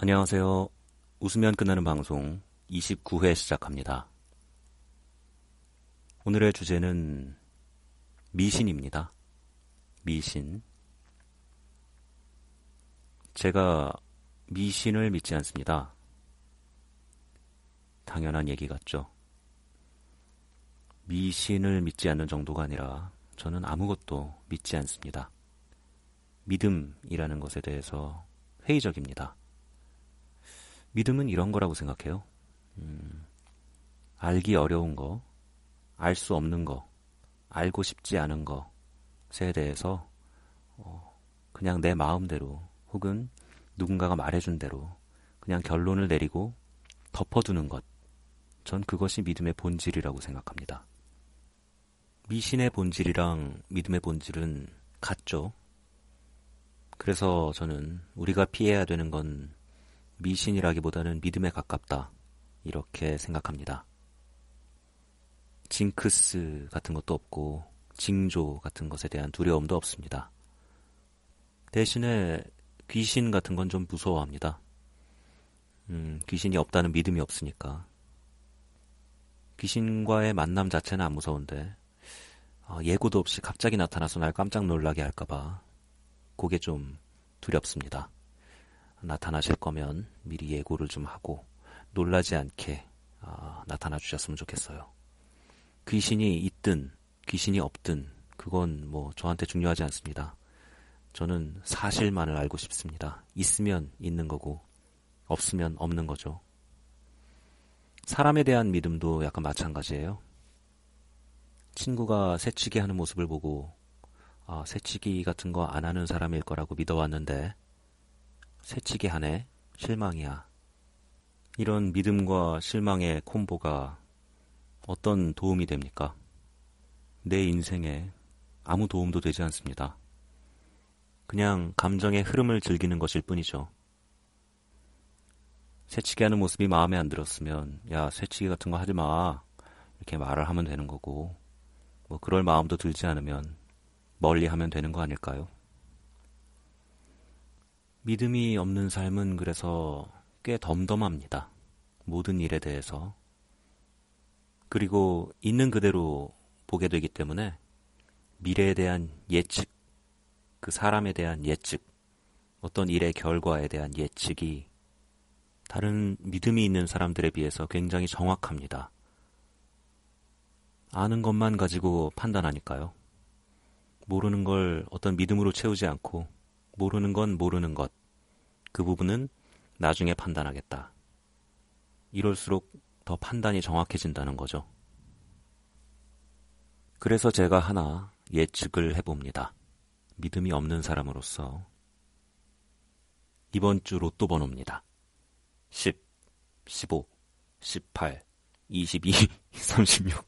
안녕하세요. 웃으면 끝나는 방송 29회 시작합니다. 오늘의 주제는 미신입니다. 미신. 제가 미신을 믿지 않습니다. 당연한 얘기 같죠. 미신을 믿지 않는 정도가 아니라 저는 아무것도 믿지 않습니다. 믿음이라는 것에 대해서 회의적입니다. 믿음은 이런 거라고 생각해요. 음, 알기 어려운 거, 알 수 없는 거, 알고 싶지 않은 것에 대해서 어, 그냥 내 마음대로 혹은 누군가가 말해준 대로 그냥 결론을 내리고 덮어두는 것. 전 그것이 믿음의 본질이라고 생각합니다. 미신의 본질이랑 믿음의 본질은 같죠. 그래서 저는 우리가 피해야 되는 건 미신이라기보다는 믿음에 가깝다. 이렇게 생각합니다. 징크스 같은 것도 없고 징조 같은 것에 대한 두려움도 없습니다. 대신에 귀신 같은 건 좀 무서워합니다. 음, 귀신이 없다는 믿음이 없으니까. 귀신과의 만남 자체는 안 무서운데 어, 예고도 없이 갑자기 나타나서 날 깜짝 놀라게 할까봐 그게 좀 두렵습니다. 나타나실 거면 미리 예고를 좀 하고 놀라지 않게 어, 나타나 주셨으면 좋겠어요. 귀신이 있든 귀신이 없든 그건 뭐 저한테 중요하지 않습니다. 저는 사실만을 알고 싶습니다. 있으면 있는 거고 없으면 없는 거죠. 사람에 대한 믿음도 약간 마찬가지예요. 친구가 새치기 하는 모습을 보고 아, 새치기 같은 거 안 하는 사람일 거라고 믿어왔는데 새치기 하네 실망이야. 이런 믿음과 실망의 콤보가 어떤 도움이 됩니까? 내 인생에 아무 도움도 되지 않습니다. 그냥 감정의 흐름을 즐기는 것일 뿐이죠. 새치기 하는 모습이 마음에 안 들었으면, 야, 새치기 같은 거 하지 마. 이렇게 말을 하면 되는 거고, 뭐, 그럴 마음도 들지 않으면 멀리 하면 되는 거 아닐까요? 믿음이 없는 삶은 그래서 꽤 덤덤합니다. 모든 일에 대해서. 그리고 있는 그대로 보게 되기 때문에 미래에 대한 예측, 그 사람에 대한 예측, 어떤 일의 결과에 대한 예측이 다른 믿음이 있는 사람들에 비해서 굉장히 정확합니다. 아는 것만 가지고 판단하니까요. 모르는 걸 어떤 믿음으로 채우지 않고 모르는 건 모르는 것. 그 부분은 나중에 판단하겠다. 이럴수록 더 판단이 정확해진다는 거죠. 그래서 제가 하나 예측을 해봅니다. 믿음이 없는 사람으로서 이번 주 로또 번호입니다. 10, 15, 18, 22, 36.